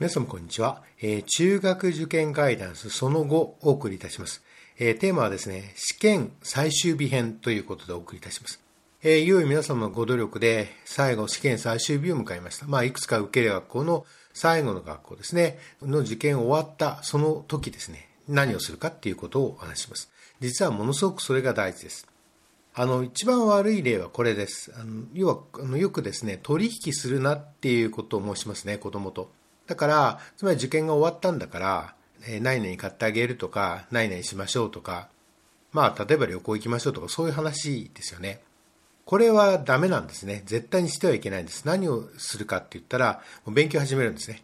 皆様こんにちは、えー、中学受験ガイダンスその後お送りいたします、えー、テーマはですね、試験最終日編ということでお送りいたします。えー、いよいよ皆様のご努力で最後試験最終日を迎えました。まあ、いくつか受ける学校の最後の学校ですね、の受験終わったその時ですね、何をするかっていうことをお話します。実はものすごくそれが大事です。あの、一番悪い例はこれです。あの要はあの、よくですね、取引するなっていうことを申しますね、子供と。だから、つまり受験が終わったんだから、えー、何々買ってあげるとか、何々しましょうとか、まあ、例えば旅行行きましょうとか、そういう話ですよね。これはダメなんですね。絶対にしてはいけないんです。何をするかって言ったら、もう勉強始めるんですね。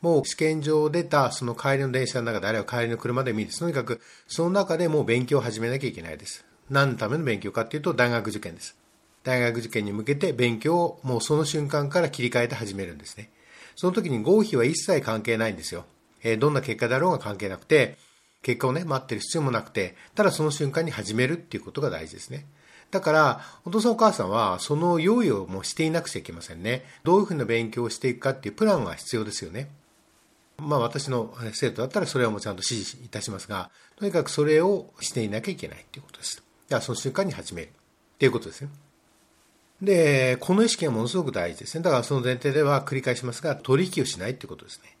もう試験場を出たその帰りの電車の中で、あるいは帰りの車でもいいです。とにかく、その中でもう勉強を始めなきゃいけないです。何のための勉強かっていうと、大学受験です。大学受験に向けて勉強をもうその瞬間から切り替えて始めるんですね。その時に合否は一切関係ないんですよ。えー、どんな結果だろうが関係なくて、結果をね、待ってる必要もなくて、ただその瞬間に始めるっていうことが大事ですね。だから、お父さんお母さんは、その用意をもうしていなくちゃいけませんね。どういうふうな勉強をしていくかっていうプランが必要ですよね。まあ私の生徒だったらそれはもうちゃんと指示いたしますが、とにかくそれをしていなきゃいけないっていうことです。ではその瞬間に始めるっていうことですね。で、この意識がものすごく大事ですね。だからその前提では繰り返しますが、取引をしないってことですね。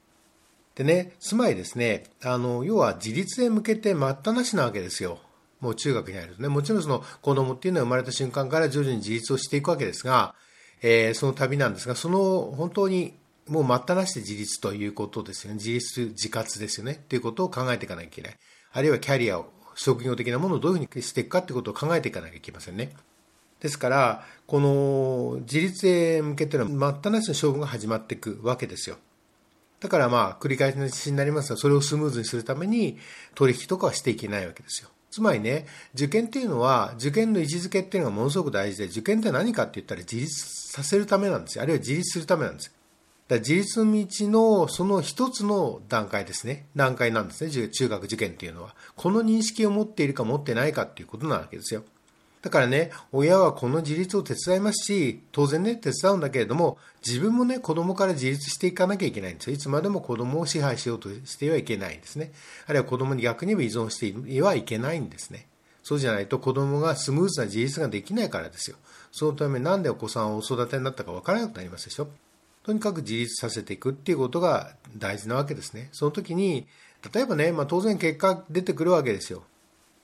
でね、つまりですね、あの、要は自立へ向けて待ったなしなわけですよ。もう中学に入るとね。もちろんその子供っていうのは生まれた瞬間から徐々に自立をしていくわけですが、えー、その旅なんですが、その本当にもう待ったなしで自立ということですよね。自立、自活ですよね。っていうことを考えていかなきゃいけない。あるいはキャリアを、職業的なものをどういうふうにしていくかっていうことを考えていかなきゃいけませんね。ですから、この自立へ向けてのは待ったなしの勝負が始まっていくわけですよ。だからまあ、繰り返しになりますが、それをスムーズにするために取引とかはしていけないわけですよ。つまりね、受験っていうのは、受験の位置づけっていうのがものすごく大事で、受験って何かって言ったら自立させるためなんですよ。あるいは自立するためなんです。だ自立の道のその一つの段階ですね。段階なんですね。中学受験っていうのは。この認識を持っているか持ってないかっていうことなわけですよ。だからね、親はこの自立を手伝いますし、当然ね、手伝うんだけれども、自分もね、子供から自立していかなきゃいけないんですよ。いつまでも子供を支配しようとしてはいけないんですね。あるいは子供に逆にも依存してはいけないんですね。そうじゃないと子供がスムーズな自立ができないからですよ。そのためなんでお子さんをお育てになったかわからなくなりますでしょ。とにかく自立させていくっていうことが大事なわけですね。その時に、例えばね、まあ当然結果出てくるわけですよ。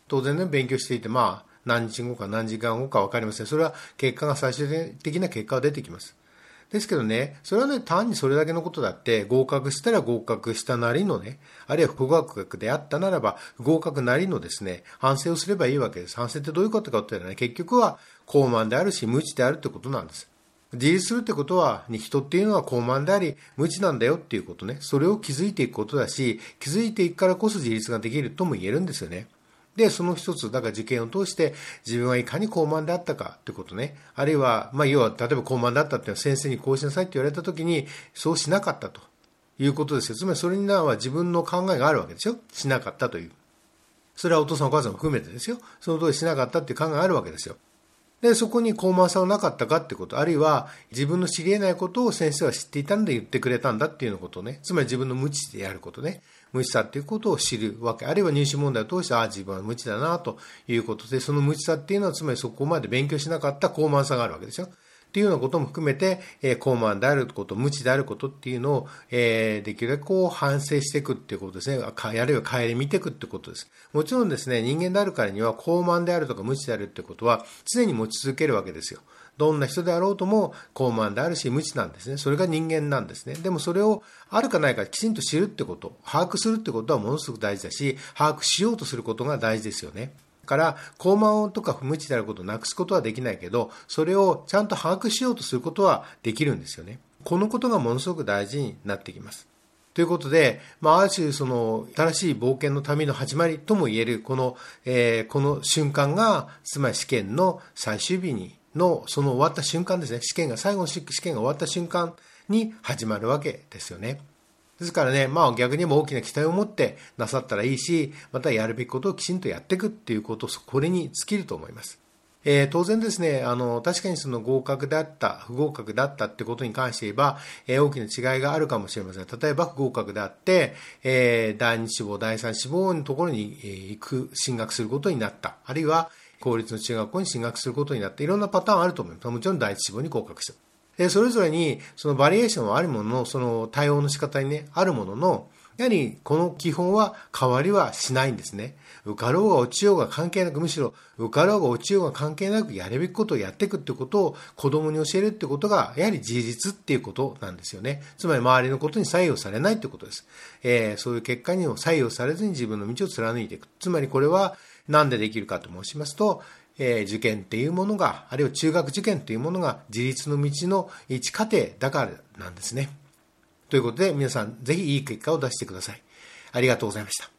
当然ね、勉強していて、まあ、何日後か何時間後か分かりません。それは結果が最終的な結果が出てきます。ですけどね、それはね、単にそれだけのことだって、合格したら合格したなりのね、あるいは不合格であったならば、合格なりのですね、反省をすればいいわけです。反省ってどういうことかって言ったらね、結局は高慢であるし、無知であるってことなんです。自立するってことは、人っていうのは高慢であり、無知なんだよっていうことね。それを気づいていくことだし、気づいていくからこそ自立ができるとも言えるんですよね。で、その一つ、だから事件を通して自分はいかに高慢であったかってことね。あるいは、まあ、要は、例えば高慢だったっていうのは先生にこうしなさいって言われた時に、そうしなかったということですよ。つまりそれには自分の考えがあるわけですよ。しなかったという。それはお父さんお母さんも含めてですよ。その通りしなかったっていう考えがあるわけですよ。で、そこに高慢さはなかったかってこと、あるいは自分の知り得ないことを先生は知っていたんで言ってくれたんだっていうようなことね。つまり自分の無知でやることね。無知さっていうことを知るわけ。あるいは入試問題を通して、ああ、自分は無知だなということで、その無知さっていうのは、つまりそこまで勉強しなかった高慢さがあるわけでしょ。っていうようなことも含めて、えー、高慢であること、無知であることっていうのを、えー、できるだけこう反省していくっていうことですね。あるいは帰り見ていくってことです。もちろんですね、人間であるからには高慢であるとか無知であるってことは常に持ち続けるわけですよ。どんな人であろうとも高慢であるし無知なんですね。それが人間なんですね。でもそれをあるかないかきちんと知るってこと、把握するってことはものすごく大事だし、把握しようとすることが大事ですよね。から、高慢とか不無知であることをなくすことはできないけど、それをちゃんと把握しようとすることはできるんですよね。このことがものすごく大事になってきます。ということで、まあ、ある種、その、新しい冒険の旅の始まりとも言える、この、えー、この瞬間が、つまり試験の最終日に、の、その終わった瞬間ですね。試験が、最後の試験が終わった瞬間に始まるわけですよね。ですからね、まあ逆にも大きな期待を持ってなさったらいいし、またやるべきことをきちんとやっていくっていうこと、これに尽きると思います。えー、当然ですね、あの、確かにその合格だった、不合格だったってことに関して言えば、えー、大きな違いがあるかもしれません。例えば不合格であって、えー、第二志望、第三志望のところに、行く、進学することになった。あるいは、公立の中学校に進学することになって、いろんなパターンあると思います。もちろん第一志望に合格した。で、それぞれに、そのバリエーションはあるものの、その対応の仕方にね、あるものの、やはりこの基本は変わりはしないんですね。受かろうが落ちようが関係なく、むしろ受かろうが落ちようが関係なくやるべきことをやっていくってことを子供に教えるってことが、やはり事実っていうことなんですよね。つまり周りのことに左右されないってことです。えー、そういう結果にも左右されずに自分の道を貫いていく。つまりこれは何でできるかと申しますと、えー、受験っていうものが、あるいは中学受験っていうものが自立の道の一過程だからなんですね。ということで皆さんぜひいい結果を出してください。ありがとうございました。